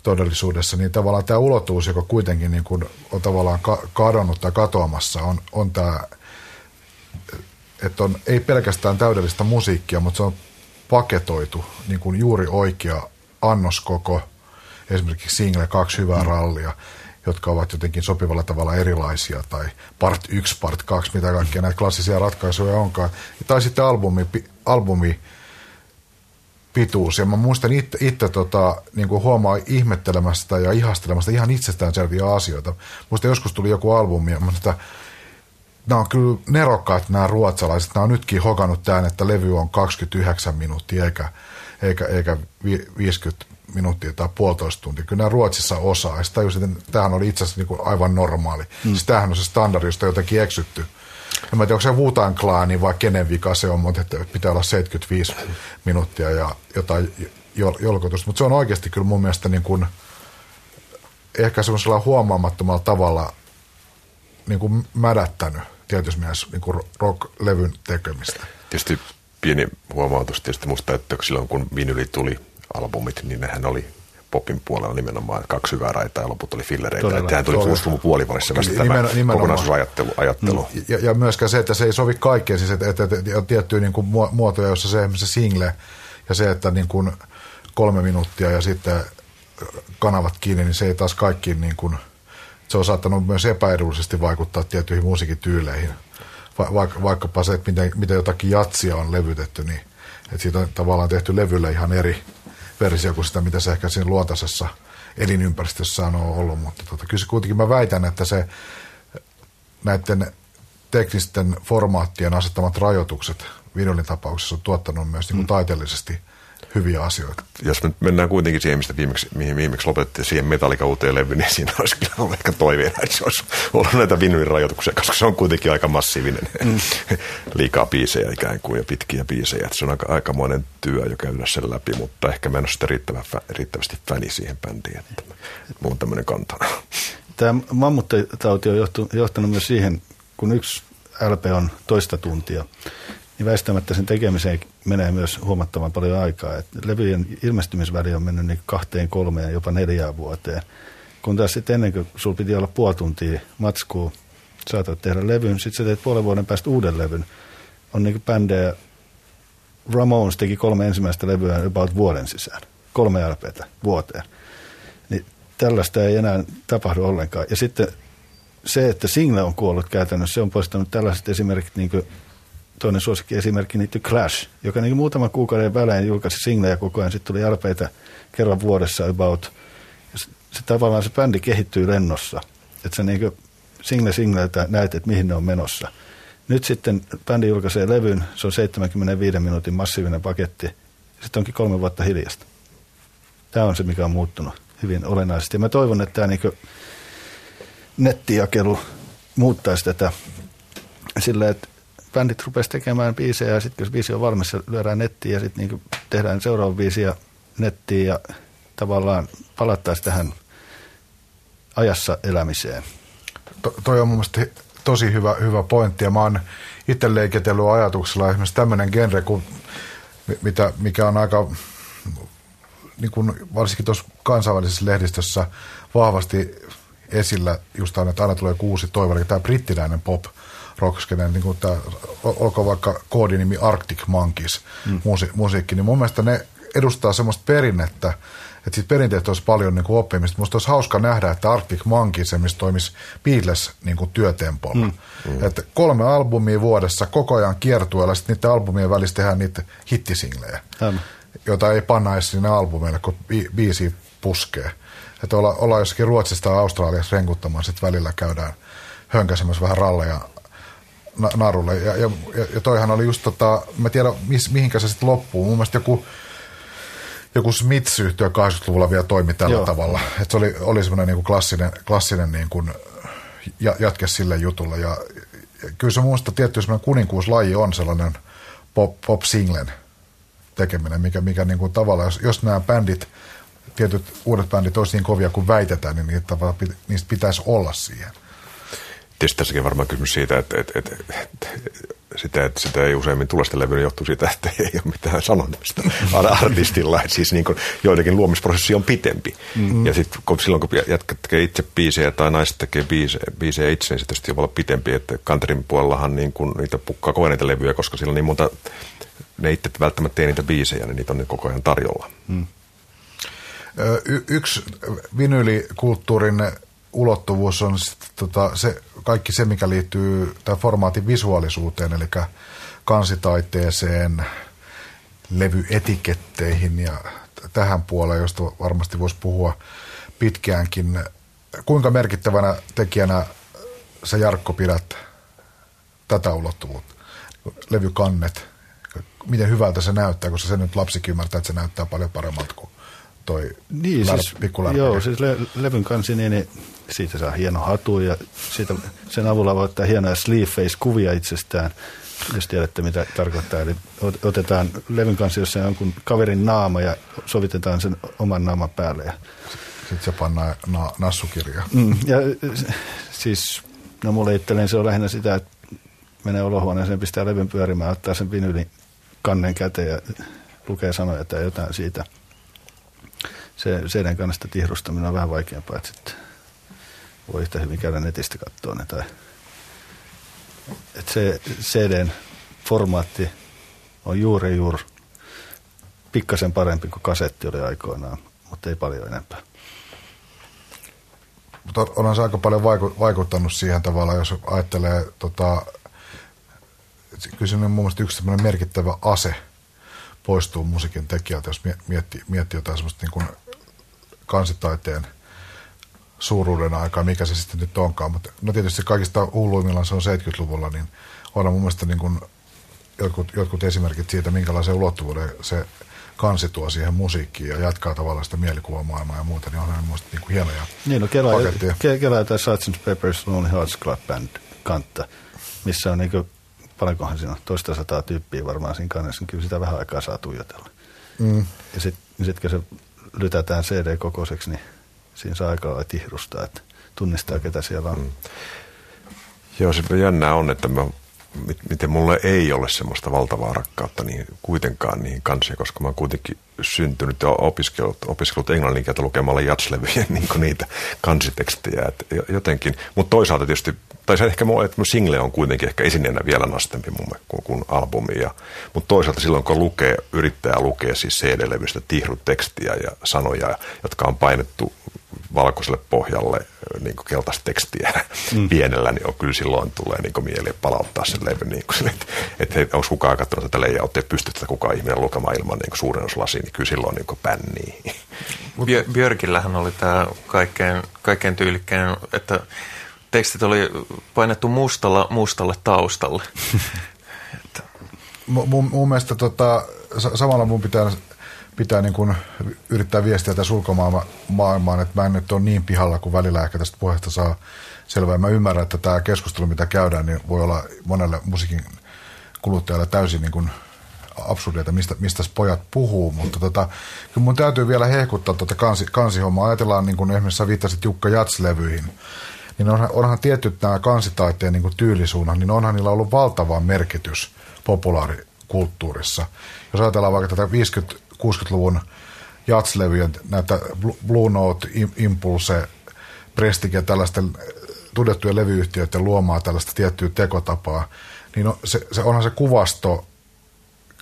todellisuudessa, niin tavallaan tämä ulottuvuus, joka kuitenkin niin kuin on tavallaan ka- kadonnut tai katoamassa, on, on tämä että on ei pelkästään täydellistä musiikkia, mutta se on paketoitu niin kuin juuri oikea annoskoko, esimerkiksi single, kaksi hyvää mm. rallia, jotka ovat jotenkin sopivalla tavalla erilaisia, tai part 1, part 2, mitä kaikkia näitä klassisia ratkaisuja onkaan. Tai sitten albumi, albumi pituus. Ja mä muistan itse, itse tota, niin kuin huomaa ihmettelemästä ja ihastelemasta ihan itsestäänselviä asioita. Muista joskus tuli joku albumi ja mä sitä, nämä on kyllä nerokkaat nämä ruotsalaiset. Nämä on nytkin hokannut tämän, että levy on 29 minuuttia eikä, eikä, eikä 50 minuuttia tai puolitoista tuntia. Kyllä nämä Ruotsissa osaa. Ja tajusin, että tämähän oli itse asiassa niin aivan normaali. Mm. Siis tämähän on se standardi, josta jotenkin eksytty. En mä tiedä, onko se Wutan klaani vai kenen vika se on, mutta että pitää olla 75 minuuttia ja jotain jol- jolkotusta. Mutta se on oikeasti kyllä mun mielestä niin kuin, ehkä semmoisella huomaamattomalla tavalla niin kuin mädättänyt tietysti mielessä niin kuin rock-levyn tekemistä.
Tietysti pieni huomautus tietysti musta, että silloin kun vinyli tuli albumit, niin nehän oli popin puolella nimenomaan kaksi hyvää raitaa ja loput oli fillereitä. Todella, Tähän tuli 60-luvun puolivälissä vasta tämä kokonaisuusajattelu. Ajattelu.
Ja, ja, myöskään se, että se ei sovi kaikkeen, siis että, että, että on tiettyjä niin kuin muotoja, jossa se, se single ja se, että niin kuin kolme minuuttia ja sitten kanavat kiinni, niin se ei taas kaikkiin niin kuin – se on saattanut myös epäedullisesti vaikuttaa tiettyihin musiikityyleihin. Va- vaikka, vaikkapa se, että miten, miten jotakin jatsia on levytetty, niin että siitä on tavallaan tehty levylle ihan eri versio kuin sitä, mitä se ehkä siinä luontaisessa elinympäristössä on ollut. Mutta tota, kyllä se kuitenkin mä väitän, että se näiden teknisten formaattien asettamat rajoitukset vinylin tapauksessa on tuottanut myös niin kuin mm. taiteellisesti hyviä asioita.
Jos me mennään kuitenkin siihen, mistä viimeksi, mihin viimeksi lopetettiin siihen metallika levyyn, niin siinä olisi kyllä ollut ehkä toiveena, että se olisi ollut näitä vinylirajoituksia, koska se on kuitenkin aika massiivinen mm. liikaa biisejä ikään kuin ja pitkiä biisejä. Että se on aika, aikamoinen työ jo käydä sen läpi, mutta ehkä mä en ole sitä riittävä, riittävästi fäni siihen bändiin, että mulla on tämmöinen kanta.
Tämä mammuttitauti on johtanut myös siihen, kun yksi LP on toista tuntia, niin väistämättä sen tekemiseen menee myös huomattavan paljon aikaa. Et levyjen ilmestymisväli on mennyt niin kahteen, kolmeen, jopa neljään vuoteen. Kun taas sitten ennen kuin sulla piti olla puoli tuntia matskua, saatat tehdä levyn, sitten sä teet puolen vuoden päästä uuden levyn. On niin bändejä, Ramones teki kolme ensimmäistä levyä about vuoden sisään. Kolme LPtä vuoteen. Niin tällaista ei enää tapahdu ollenkaan. Ja sitten se, että single on kuollut käytännössä, se on poistanut tällaiset esimerkit niin toinen suosikki esimerkki liittyy Clash, joka niin muutama kuukauden välein julkaisi singlejä koko ajan. Sitten tuli arpeita kerran vuodessa about. Ja se, se tavallaan se bändi kehittyy lennossa. Että se niin single singleiltä näet, että mihin ne on menossa. Nyt sitten bändi julkaisee levyn, se on 75 minuutin massiivinen paketti. Sitten onkin kolme vuotta hiljasta. Tämä on se, mikä on muuttunut hyvin olennaisesti. Ja mä toivon, että tämä niin nettijakelu muuttaisi tätä sillä, että bändit rupesi tekemään biisejä ja sitten kun biisi on valmis, se lyödään nettiin ja sitten niin tehdään seuraava biisi nettiin ja tavallaan palattaisiin tähän ajassa elämiseen.
To, toi on mun mielestä tosi hyvä, hyvä pointti ja mä oon itse leiketellyt ajatuksella esimerkiksi tämmöinen genre, kun, mitä, mikä on aika niin kuin varsinkin tuossa kansainvälisessä lehdistössä vahvasti esillä just aina, että aina tulee kuusi toivo, eli tämä brittiläinen pop – rockskenen, niin kuin tämä, olkoon vaikka koodinimi Arctic Monkeys mm. musi, musiikki, niin mun mielestä ne edustaa semmoista perinnettä, että siitä perinteestä olisi paljon niin kuin oppimista. Musta olisi hauska nähdä, että Arctic Monkeys missä toimisi Beatles niin kuin työtempolla. Mm. Mm. Että kolme albumia vuodessa koko ajan kiertueella, sitten niiden albumien välissä tehdään niitä hittisinglejä, mm. joita ei panna edes sinne albumeille, kun bi- biisi puskee. Että olla, olla jossakin Ruotsista tai Australiassa renkuttamaan, sitten välillä käydään hönkäsemässä vähän ralleja narulle. Ja, ja, ja toihan oli just tota, mä tiedän mis, mihinkä se sitten loppuu. Mun mielestä joku, joku Smiths-yhtiö 80-luvulla vielä toimi tällä Joo. tavalla. Että se oli, oli semmoinen niinku klassinen, klassinen niinku jatke sille jutulle. Ja, ja kyllä se muusta tietty semmoinen kuninkuuslaji on sellainen pop, pop singlen tekeminen, mikä, mikä niinku tavallaan, jos, jos nämä bändit, tietyt uudet bändit olisi niin kovia kuin väitetään, niin niitä, niistä pitäisi olla siihen
tietysti tässäkin varmaan kysymys siitä, että, että, että, että sitä, että sitä ei useimmin tule sitä levyä, johtuu siitä, että ei ole mitään sanomista artistilla. Että siis niin kuin joidenkin luomisprosessi on pitempi. Mm-hmm. Ja sitten silloin, kun jätkät tekee itse biisejä tai naiset tekee biisejä, biisejä itse, niin se tietysti voi olla pitempi. Että kanterin puolellahan niin kuin niitä pukkaa koko niitä levyjä, koska silloin niin monta, ne itse välttämättä tee niitä biisejä, niin niitä on niin koko ajan tarjolla. Mm.
Y- yksi vinylikulttuurin ulottuvuus on sit, tota, se, kaikki se, mikä liittyy tämän formaatin visuaalisuuteen, eli kansitaiteeseen, levyetiketteihin ja tähän puoleen, josta varmasti voisi puhua pitkäänkin. Kuinka merkittävänä tekijänä sä Jarkko pidät tätä ulottuvuutta? Levykannet, miten hyvältä se näyttää, koska se nyt lapsikin ymmärtää, että se näyttää paljon paremmalta kuin toi
niin, siis, Joo, siis le- levyn kansi, niin, niin siitä saa hieno hatu ja siitä, sen avulla voi ottaa hienoja sleeveface-kuvia itsestään, jos tiedätte mitä tarkoittaa. Eli otetaan levyn kanssa, jossa on jonkun kaverin naama ja sovitetaan sen oman naaman päälle. Ja...
Sitten se pannaan na- nassukirja.
Mm, ja siis, no mulle itselleen se on lähinnä sitä, että menee olohuoneeseen, pistää levyn pyörimään, ottaa sen vinylin kannen käteen ja lukee sanoja tai jotain siitä. Se CD kannesta tihrustaminen on vähän vaikeampaa, että sitten voi yhtä hyvin käydä netistä katsoa ne. Tai, että se CDn formaatti on juuri juuri pikkasen parempi kuin kasetti oli aikoinaan, mutta ei paljon enempää.
Mutta onhan se aika paljon vaikuttanut siihen tavalla, jos ajattelee, tota, kyllä se on mun yksi merkittävä ase poistuu musiikin tekijältä, jos miettii, miettii jotain semmoista niin kuin kansitaiteen – suuruuden aikaa, mikä se sitten nyt onkaan. Mutta no tietysti kaikista hulluimmillaan se on 70-luvulla, niin on mun mielestä niin kuin jotkut, jotkut esimerkit siitä, minkälaisen ulottuvuuden se kansi tuo siihen musiikkiin ja jatkaa tavallaan sitä mielikuvamaailmaa ja muuta, niin on minusta niin kuin hienoja
Niin, no Kela. Ke- Kela jotain Sgt. Pepper's Lonely Hearts Club Band kantta, missä on niin kuin, paljonkohan siinä on, toista sataa tyyppiä varmaan siinä kannessa, niin kyllä sitä vähän aikaa saa tuijotella.
Mm.
Ja sitten sit, kun se lytätään CD-kokoiseksi, niin siinä saa aika lailla tihrustaa, että tunnistaa, ketä siellä on. Mm.
Joo, se jännää on, että mä, miten mulle ei ole semmoista valtavaa rakkautta niin kuitenkaan niihin kansiin, koska mä oon kuitenkin syntynyt ja opiskellut, opiskellut englannin kieltä lukemalla jatslevyjen niin niitä kansitekstejä. Et jotenkin, mutta toisaalta tietysti, tai se ehkä mulle, että single on kuitenkin ehkä esineenä vielä nastempi mun kuin, kuin albumi. Ja, mutta toisaalta silloin, kun lukee, yrittää lukea siis CD-levystä tihrut tekstiä ja sanoja, jotka on painettu valkoiselle pohjalle niin kuin keltaista tekstiä mm. pienellä, niin on, kyllä silloin tulee niin kuin mieli palauttaa sen levy. Niin kuin, että, että onko kukaan katsonut tätä layoutia, pystyy tätä kukaan ihminen lukemaan ilman niin suurennuslasi, niin kyllä silloin niin pännii.
Björkillähän oli tämä kaikkein, kaikkein tyylikkäin, että tekstit oli painettu mustalla, mustalle taustalle.
M- mun, mun mielestä tota, samalla mun pitää pitää niin kuin yrittää viestiä tässä ulkomaailmaan, että mä en nyt ole niin pihalla kuin välillä ehkä tästä puheesta saa selvää. Mä ymmärrän, että tämä keskustelu, mitä käydään, niin voi olla monelle musiikin kuluttajalle täysin niin kuin absurdia, että mistä, mistä pojat puhuu, mutta tota, kyllä mun täytyy vielä hehkuttaa tuota kansi, kansihommaa. Ajatellaan, niin kuin esimerkiksi viittasit Jukka Jats-levyihin, niin onhan, onhan tietty nämä kansitaiteen niin tyylisuunnan, niin onhan niillä ollut valtava merkitys populaarikulttuurissa. Jos ajatellaan vaikka tätä 50 60-luvun jatslevyjen, näitä Blue Note, Impulse, Prestige ja tällaisten tunnettujen levyyhtiöiden luomaa tällaista tiettyä tekotapaa, niin on, se, se onhan se kuvasto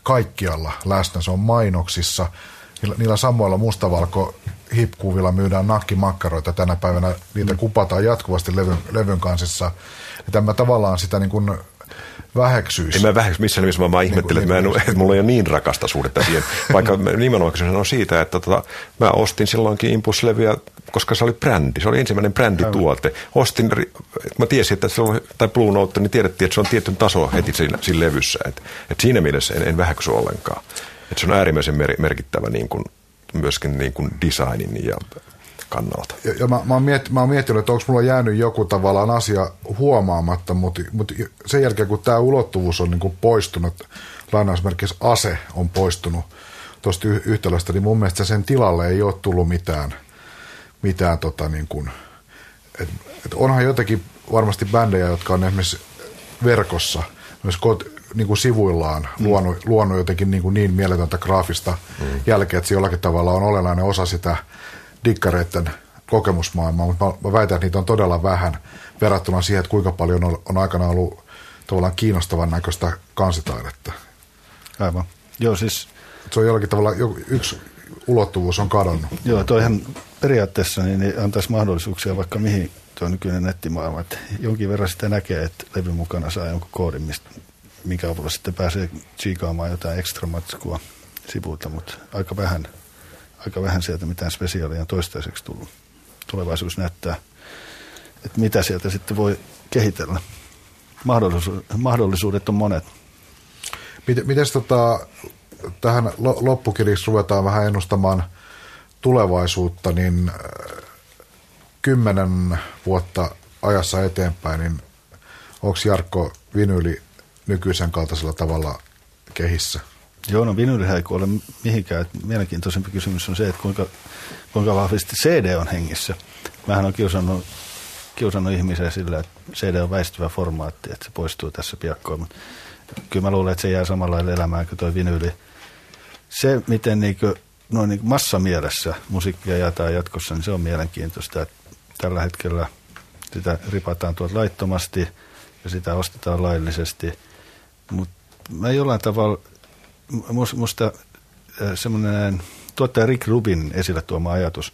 kaikkialla läsnä. Se on mainoksissa. Niillä, niillä samoilla mustavalko hipkuvilla myydään nakkimakkaroita tänä päivänä. Niitä mm. kupataan jatkuvasti levyn, levyn kansissa. Ja tämä tavallaan sitä niin kuin väheksyisi.
En mä väheksy missään nimessä, mä, mä ihmettelen, niin, että, mä en, että mulla ei ole niin rakasta suhdetta siihen. Vaikka nimenomaan kysymys on siitä, että tota, mä ostin silloinkin Impulse-levyä, koska se oli brändi, se oli ensimmäinen brändituote. Ostin, mä tiesin, että se on, tai Blue Note, niin tiedettiin, että se on tietyn taso heti siinä, siinä levyssä. Et, et siinä mielessä en, en väheksy ollenkaan. Et se on äärimmäisen mer, merkittävä niin kuin, myöskin niin kuin designin ja kannalta.
Ja, ja mä, mä, oon miet, mä oon miettinyt, että onko mulla jäänyt joku tavallaan asia huomaamatta, mutta, mutta sen jälkeen kun tämä ulottuvuus on niin kuin poistunut, lainausmerkissä ase on poistunut tuosta yhtälöstä, niin mun mielestä sen tilalle ei ole tullut mitään, mitään tota niin kuin, et, et onhan jotenkin varmasti bändejä, jotka on esimerkiksi verkossa, myös kot, niin kuin sivuillaan mm. luonut, luonut jotenkin niin, kuin niin mieletöntä graafista mm. jälkeä, että se jollakin tavalla on olennainen osa sitä – dikkareiden kokemusmaailmaa, mutta mä, mä väitän, että niitä on todella vähän verrattuna siihen, että kuinka paljon on, on aikana ollut tavallaan kiinnostavan näköistä kansitaidetta.
Aivan. Joo, siis...
Se on jollakin tavalla, yksi ulottuvuus on kadonnut.
Joo, toihan periaatteessa niin, antaisi mahdollisuuksia vaikka mihin tuo nykyinen nettimaailma. Että jonkin verran sitten näkee, että levy mukana saa jonkun koodin, mistä, minkä avulla sitten pääsee tsiikaamaan jotain ekstra matskua sivuilta, mutta aika vähän – aika vähän sieltä mitään spesiaalia toistaiseksi tullut. Tulevaisuus näyttää, että mitä sieltä sitten voi kehitellä. Mahdollisuudet, mahdollisuudet on monet.
Miten tota, tähän loppukirjaksi ruvetaan vähän ennustamaan tulevaisuutta, niin äh, kymmenen vuotta ajassa eteenpäin, niin onko Jarkko vinyli nykyisen kaltaisella tavalla kehissä?
Joo, no vinylihän ei kuole mihinkään. Mielenkiintoisempi kysymys on se, että kuinka, kuinka vahvasti CD on hengissä. Mähän on kiusannut, kiusannut ihmisiä sillä, että CD on väistyvä formaatti, että se poistuu tässä piakkoin. Mutta kyllä mä luulen, että se jää samalla lailla elämään kuin tuo vinyli. Se, miten niin kuin, noin niin massamielessä musiikkia jaetaan jatkossa, niin se on mielenkiintoista. Että tällä hetkellä sitä ripataan tuolta laittomasti ja sitä ostetaan laillisesti. Mutta mä jollain tavalla musta semmoinen tuottaja Rick Rubin esille tuoma ajatus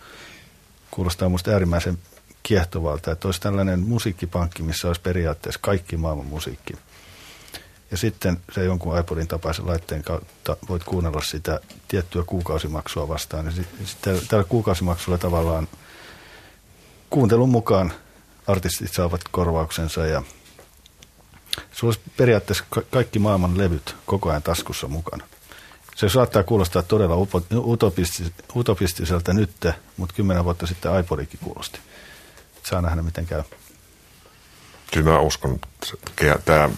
kuulostaa musta äärimmäisen kiehtovalta, että olisi tällainen musiikkipankki, missä olisi periaatteessa kaikki maailman musiikki. Ja sitten se jonkun iPodin tapaisen laitteen kautta voit kuunnella sitä tiettyä kuukausimaksua vastaan. Ja sitten tällä kuukausimaksulla tavallaan kuuntelun mukaan artistit saavat korvauksensa ja Sulla olisi periaatteessa ka- kaikki maailman levyt koko ajan taskussa mukana. Se saattaa kuulostaa todella utopistis- utopistiselta nyt, mutta kymmenen vuotta sitten iPodikin kuulosti. Saa nähdä, miten käy.
Kyllä mä uskon, että tämä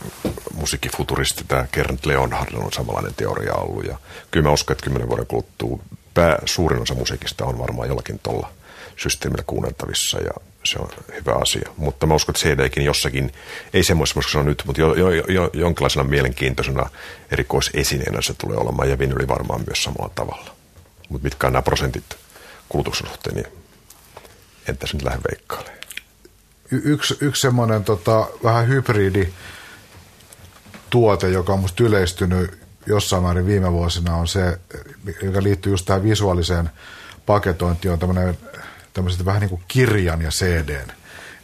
musiikkifuturisti, tämä Kernit Leonhard on samanlainen teoria ollut. Ja kyllä mä uskon, että kymmenen vuoden kuluttua pää, suurin osa musiikista on varmaan jollakin tuolla systeemillä kuunneltavissa ja se on hyvä asia. Mutta mä uskon, että CDkin jossakin, ei semmoisessa, koska se on nyt, mutta jo, jo, jo, jonkinlaisena mielenkiintoisena erikoisesineenä se tulee olemaan ja vinyli varmaan myös samalla tavalla. Mutta mitkä on nämä prosentit kulutuksen suhteen, niin en tässä nyt lähde veikkailemaan.
Y- yksi, yksi semmoinen tota, vähän hybridi tuote, joka on musta yleistynyt jossain määrin viime vuosina, on se, joka liittyy just tähän visuaaliseen paketointiin, on tämmöinen tämmöiset vähän niin kuin kirjan ja CDn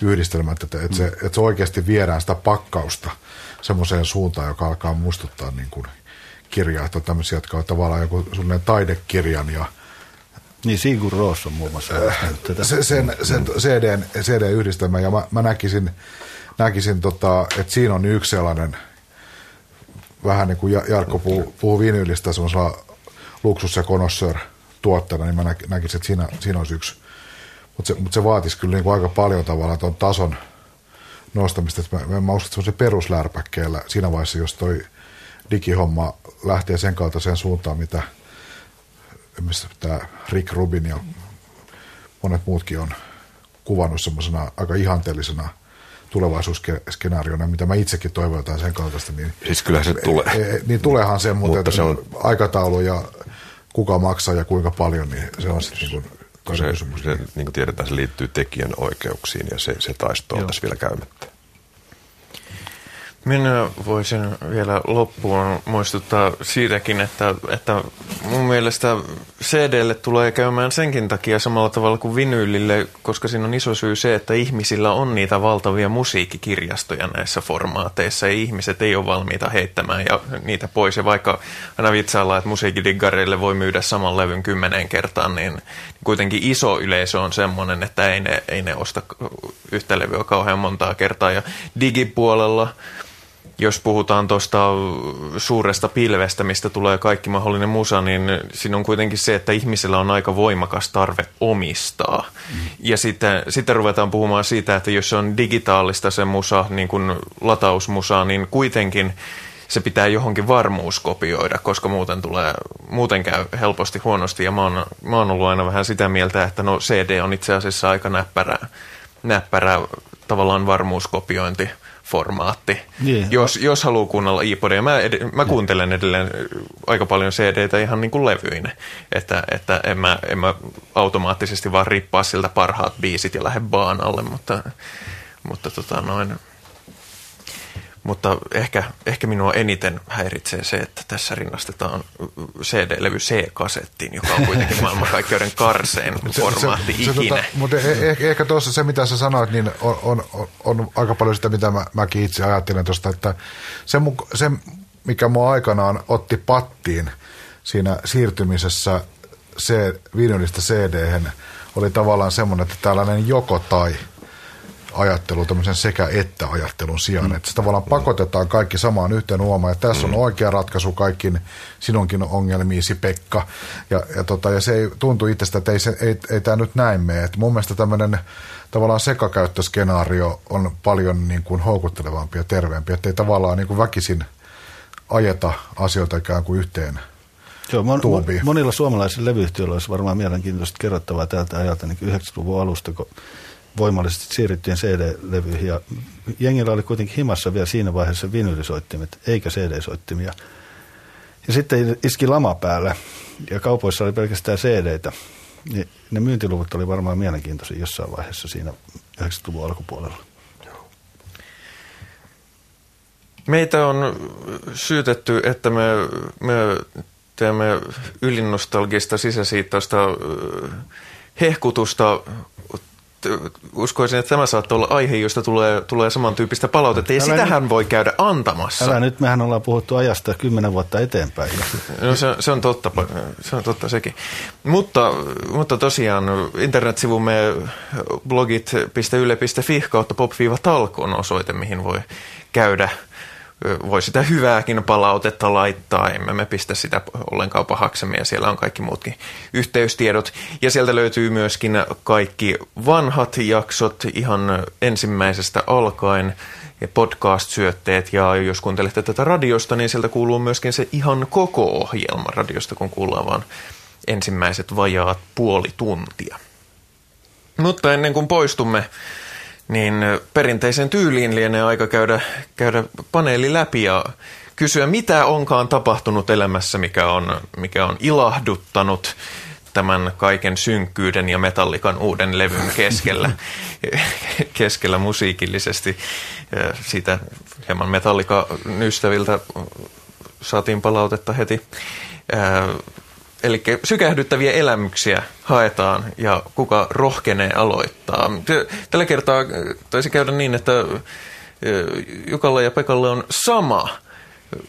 yhdistelmät, että, että, se, että se oikeasti viedään sitä pakkausta semmoiseen suuntaan, joka alkaa muistuttaa niin kuin kirjaa, että on tämmöisiä, jotka on tavallaan joku sellainen taidekirjan ja
niin, Sigur Roos on muun muassa
tätä. Se, sen, sen CDn, CD-yhdistelmä, ja mä, mä näkisin, näkisin tota, että siinä on yksi sellainen, vähän niin kuin Jarkko puhuu, puhuu vinylistä semmoisella luksus- ja konossör tuotteena, niin mä näkisin, että siinä, siinä olisi yksi mutta se, mut se vaatisi kyllä niin kuin aika paljon tavallaan tuon tason nostamista. Että mä, mä uskon, että se peruslärpäkkeellä siinä vaiheessa, jos toi digihomma lähtee sen kaltaiseen suuntaan, mitä tämä Rick Rubin ja monet muutkin on kuvannut semmoisena aika ihanteellisena tulevaisuusskenaariona, mitä mä itsekin toivon jotain sen kaltaista. Niin,
siis kyllä se tulee.
E, e, niin tuleehan se, mutta, mutta se on... aikataulu ja kuka maksaa ja kuinka paljon, niin se on sitten niin
kun se, niin kuin tiedetään, se liittyy tekijän oikeuksiin ja se, se taisto on tässä vielä käymättä.
Minä voisin vielä loppuun muistuttaa siitäkin, että, että mun mielestä CDlle tulee käymään senkin takia samalla tavalla kuin vinyylille, koska siinä on iso syy se, että ihmisillä on niitä valtavia musiikkikirjastoja näissä formaateissa ja ihmiset ei ole valmiita heittämään ja niitä pois. Ja vaikka aina vitsaillaan, että musiikkidiggareille voi myydä saman levyn kymmenen kertaan, niin kuitenkin iso yleisö on semmoinen, että ei ne, ei ne osta yhtä levyä kauhean montaa kertaa. Ja digipuolella jos puhutaan tuosta suuresta pilvestä, mistä tulee kaikki mahdollinen musa, niin siinä on kuitenkin se, että ihmisellä on aika voimakas tarve omistaa. Mm. Ja sitten, sitten ruvetaan puhumaan siitä, että jos se on digitaalista se musa, niin kuin latausmusa, niin kuitenkin se pitää johonkin varmuus kopioida, koska muuten, tulee, muuten käy helposti huonosti. Ja mä oon, mä oon ollut aina vähän sitä mieltä, että no CD on itse asiassa aika näppärä, näppärä tavallaan varmuuskopiointi formaatti. Yeah. Jos, jos haluaa kuunnella iPodia, mä, ed- mä kuuntelen edelleen aika paljon CD-tä ihan niin kuin levyinä, että, että en, mä, en mä automaattisesti vaan rippaa siltä parhaat biisit ja lähde baanalle, mutta, mutta tota noin, mutta ehkä, ehkä minua eniten häiritsee se, että tässä rinnastetaan CD-levy C-kasettiin, joka on kuitenkin maailmankaikkeuden karsein formaatti se, se, ikinä. Se, tota,
mutta ehkä, ehkä tuossa se, mitä sä sanoit, niin on, on, on aika paljon sitä, mitä mä, mäkin itse ajattelen tuosta, että se, se, mikä mua aikanaan otti pattiin siinä siirtymisessä C, vinylistä cd oli tavallaan semmoinen, että tällainen joko tai – ajattelu, tämmöisen sekä-että-ajattelun sijaan. Mm. Että se tavallaan pakotetaan kaikki samaan yhteen uomaan, ja tässä mm. on oikea ratkaisu kaikkiin sinunkin ongelmiisi, Pekka. Ja, ja, tota, ja se ei tuntu itsestä, että ei, se, ei, ei tämä nyt näin mene. Et mun mielestä tämmöinen tavallaan sekakäyttöskenaario on paljon niin kuin houkuttelevampi ja terveempi, että ei tavallaan niin kuin väkisin ajeta asioita ikään kuin yhteen Joo, mon,
monilla suomalaisilla levyyhtiöillä olisi varmaan mielenkiintoista kerrottavaa täältä ajalta niin 90-luvun alusta, kun voimallisesti siirryttiin CD-levyihin ja jengillä oli kuitenkin himassa vielä siinä vaiheessa vinylisoittimet eikä CD-soittimia. Ja sitten iski lama päälle ja kaupoissa oli pelkästään CD-tä. Niin ne myyntiluvut oli varmaan mielenkiintoisia jossain vaiheessa siinä 90-luvun alkupuolella.
Meitä on syytetty, että me, me teemme ylinostalgista sisäsiittoista hehkutusta uskoisin, että tämä saattaa olla aihe, josta tulee, tulee samantyyppistä palautetta, ja älä sitähän nyt, voi käydä antamassa.
Älä nyt, mehän ollaan puhuttu ajasta kymmenen vuotta eteenpäin.
No se, se, on totta, se on totta sekin. Mutta, mutta tosiaan internetsivumme blogit.yle.fi kautta pop-talko on osoite, mihin voi käydä voi sitä hyvääkin palautetta laittaa, emme me pistä sitä ollenkaan pahaksemme ja siellä on kaikki muutkin yhteystiedot. Ja sieltä löytyy myöskin kaikki vanhat jaksot ihan ensimmäisestä alkaen ja podcast-syötteet ja jos kuuntelette tätä radiosta, niin sieltä kuuluu myöskin se ihan koko ohjelma radiosta, kun kuullaan vaan ensimmäiset vajaat puoli tuntia. Mutta ennen kuin poistumme niin perinteisen tyyliin lienee aika käydä, käydä paneeli läpi ja kysyä, mitä onkaan tapahtunut elämässä, mikä on, mikä on ilahduttanut tämän kaiken synkkyyden ja metallikan uuden levyn keskellä, keskellä musiikillisesti. Siitä hieman metallika-ystäviltä saatiin palautetta heti. Eli sykähdyttäviä elämyksiä haetaan ja kuka rohkenee aloittaa. Tällä kertaa taisi käydä niin, että Jukalla ja Pekalla on sama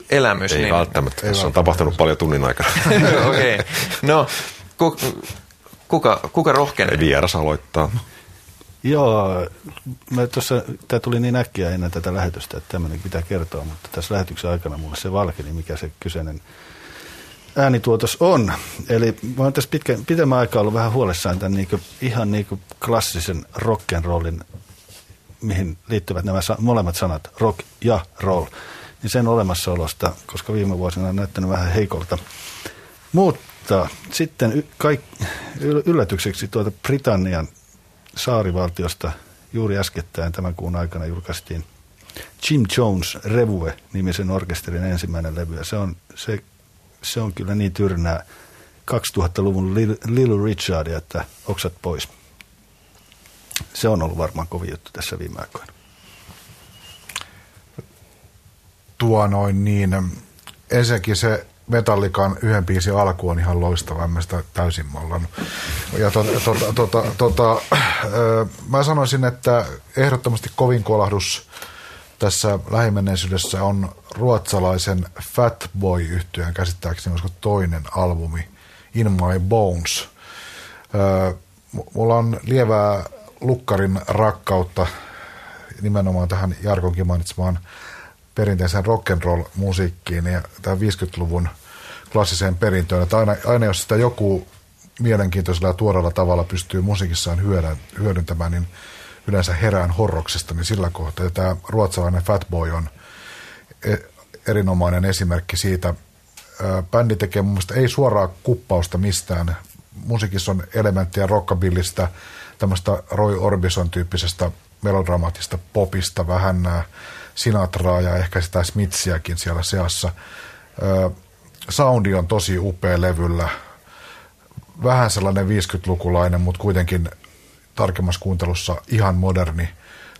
elämys.
Ei
niin...
välttämättä, tässä on tapahtunut paljon tunnin aikana.
Okei, okay. no ku, kuka, kuka rohkenee?
Vieras aloittaa.
Joo, tämä tuli niin äkkiä ennen tätä lähetystä, että tämmöinen pitää kertoa, mutta tässä lähetyksen aikana mulle se valkeni, mikä se kyseinen äänituotos on. Eli mä oon tässä pitkä, pitemmän aikaa ollut vähän huolissaan tämän niin kuin, ihan niin kuin klassisen rock'n'rollin, mihin liittyvät nämä sa- molemmat sanat, rock ja roll, niin sen olemassaolosta, koska viime vuosina on näyttänyt vähän heikolta. Mutta sitten y- kaik- yllätykseksi tuota Britannian saarivaltiosta juuri äskettäin tämän kuun aikana julkaistiin Jim Jones Revue-nimisen orkesterin ensimmäinen levy. Ja se on, se se on kyllä niin tyrnää 2000-luvun Little Richard, että oksat pois. Se on ollut varmaan kovin juttu tässä viime aikoina.
Tuo noin niin. Ensinnäkin se Metallikan yhden biisin alku on ihan loistava, en mä sitä täysin mollannut. Ja to, to, to, to, to, to, mä sanoisin, että ehdottomasti kovin kolahdus tässä lähimenneisyydessä on ruotsalaisen Fatboy yhtyeen käsittääkseni olisiko toinen albumi In My Bones. mulla on lievää lukkarin rakkautta nimenomaan tähän Jarkonkin mainitsemaan perinteisen rock'n'roll musiikkiin ja tähän 50-luvun klassiseen perintöön. Että aina, aina jos sitä joku mielenkiintoisella ja tuoreella tavalla pystyy musiikissaan hyödyntämään, niin yleensä herään horroksesta, niin sillä kohtaa. Tämä ruotsalainen Fatboy on e, erinomainen esimerkki siitä. Bändi tekee mun mielestä ei suoraa kuppausta mistään. Musiikissa on elementtejä rockabillista, tämmöistä Roy Orbison tyyppisestä melodramaattista popista, vähän Sinatraa ja ehkä sitä Smitsiäkin siellä seassa. Soundi on tosi upea levyllä. Vähän sellainen 50-lukulainen, mutta kuitenkin tarkemmassa kuuntelussa ihan moderni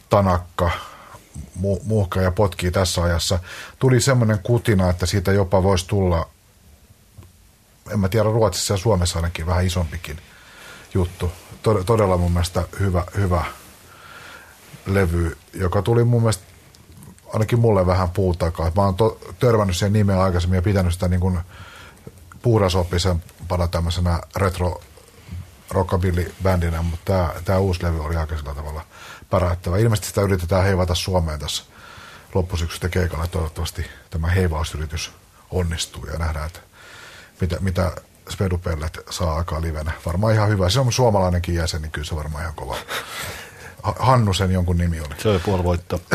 tanakka, mu- muhka ja potkii tässä ajassa. Tuli semmoinen kutina, että siitä jopa voisi tulla, en mä tiedä, Ruotsissa ja Suomessa ainakin vähän isompikin juttu. Todella mun mielestä hyvä, hyvä levy, joka tuli mun mielestä ainakin mulle vähän puutakaan. Mä oon to, törmännyt sen nimeä aikaisemmin ja pitänyt sitä niin kuin puhdasoppisempana tämmöisenä retro rockabilly-bändinä, mutta tämä, tämä uusi levy oli aika sillä tavalla päräyttävä. Ilmeisesti sitä yritetään heivata Suomeen tässä loppusyksystä keikalla. Toivottavasti tämä heivausyritys onnistuu ja nähdään, että mitä, mitä Spedupellet saa aikaa livenä. Varmaan ihan hyvä. Se on suomalainenkin jäsen, niin kyllä se varmaan ihan kova. Hannusen jonkun nimi oli.
Se oli puolivoitto.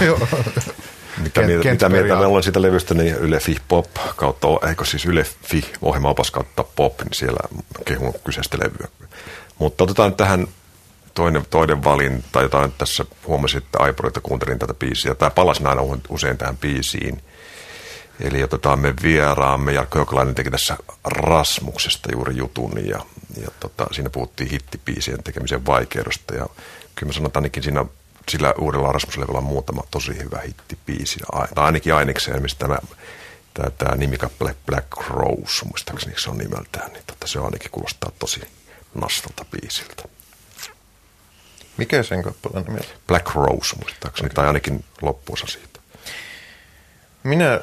mitä, mieltä, mitä mieltä meillä on siitä levystä, niin Yle Fi Pop kautta, eikö siis Yle Fi ohjelmaopas kautta Pop, niin siellä kehun kyseistä levyä. Mutta otetaan tähän toinen, toinen valinta, jota nyt tässä huomasin, että iPodilta kuuntelin tätä biisiä. Tämä palasi aina usein tähän biisiin. Eli otetaan me vieraamme, Jarkko Jokalainen teki tässä Rasmuksesta juuri jutun ja, ja tota, siinä puhuttiin hittipiisien tekemisen vaikeudesta ja kyllä mä sanotaan ainakin siinä sillä uudella Rasmuslevellä on muutama tosi hyvä hittipiisi. Tai ainakin ainekseen, mistä tämä, tämä, tämä nimikappale Black Rose, muistaakseni se on nimeltään, niin tota, se ainakin kuulostaa tosi nastalta biisiltä.
Mikä sen kappaleen nimi
Black Rose, muistaakseni, okay. tai ainakin loppuosa siitä.
Minä,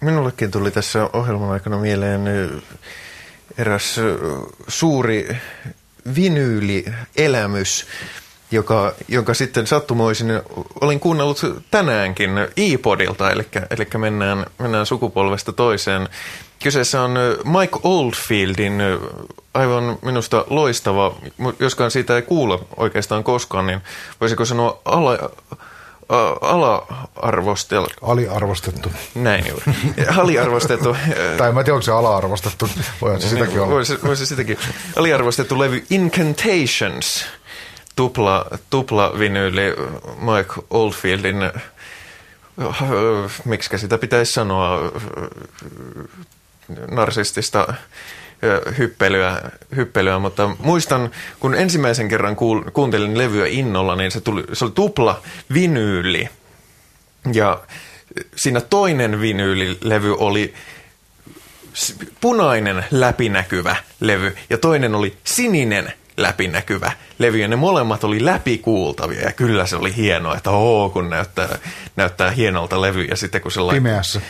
minullekin tuli tässä ohjelman aikana mieleen eräs suuri vinyylielämys, joka, joka sitten sattumoisin olin kuunnellut tänäänkin iPodilta, eli, eli mennään, mennään sukupolvesta toiseen. Kyseessä on Mike Oldfieldin aivan minusta loistava, joskaan siitä ei kuule oikeastaan koskaan, niin voisiko sanoa ala, ala-arvostel...
Aliarvostettu.
Näin juuri. Aliarvostettu.
tai en mä tiedä, onko se ala-arvostettu. Voihan se sitäkin olla.
Voisi, voisi sitäkin. Aliarvostettu levy Incantations. Tupla, tupla vinyyli Mike Oldfieldin miksi sitä pitäisi sanoa, narsistista hyppelyä, hyppelyä, mutta muistan, kun ensimmäisen kerran kuul, kuuntelin levyä innolla, niin se, tuli, se oli tupla vinyyli. Ja siinä toinen vinyylilevy oli punainen läpinäkyvä levy ja toinen oli sininen läpinäkyvä levy ja ne molemmat oli läpikuultavia ja kyllä se oli hienoa, että oo kun näyttää, näyttää hienolta levy ja sitten kun se laittoi,
Pimeässä.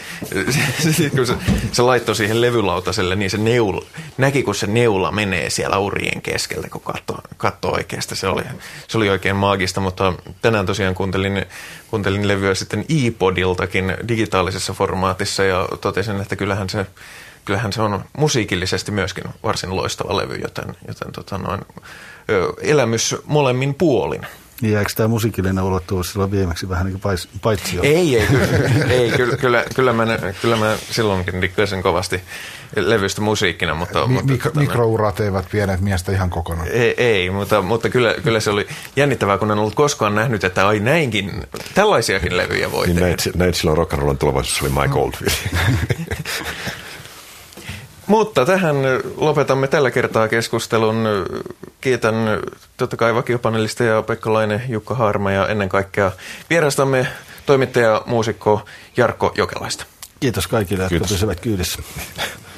kun se, se laittoi siihen levylautaselle, niin se neula, näki kun se neula menee siellä urien keskeltä, kun katsoi katso oikeasta. Se oli, se oli oikein maagista, mutta tänään tosiaan kuuntelin, kuuntelin levyä sitten iPodiltakin digitaalisessa formaatissa ja totesin, että kyllähän se kyllähän se on musiikillisesti myöskin varsin loistava levy, joten, joten tota noin, elämys molemmin puolin.
Niin jääkö tämä musiikillinen ulottuvuus silloin viimeksi vähän niin kuin paitsi
Ei, ei, kyllä, ei kyllä, kyllä, kyllä, mä, kyllä mä silloinkin dikkasin kovasti levystä musiikkina. Mutta,
Mi-
mutta
mik- tota, mikrourat eivät vieneet miestä ihan kokonaan.
Ei, ei mutta, mutta kyllä, kyllä se oli jännittävää, kun en ollut koskaan nähnyt, että ai näinkin, tällaisiakin levyjä voi
niin
tehdä.
Näit, näit silloin rock'n'rollin tulevaisuus oli Mike Oldfield.
Mutta tähän lopetamme tällä kertaa keskustelun. Kiitän totta kai vakiopanelista ja Pekka Laine, Jukka Harma ja ennen kaikkea vierastamme toimittaja muusikko Jarkko Jokelaista.
Kiitos kaikille, jotka
Kiitos.
pysyvät kyydissä.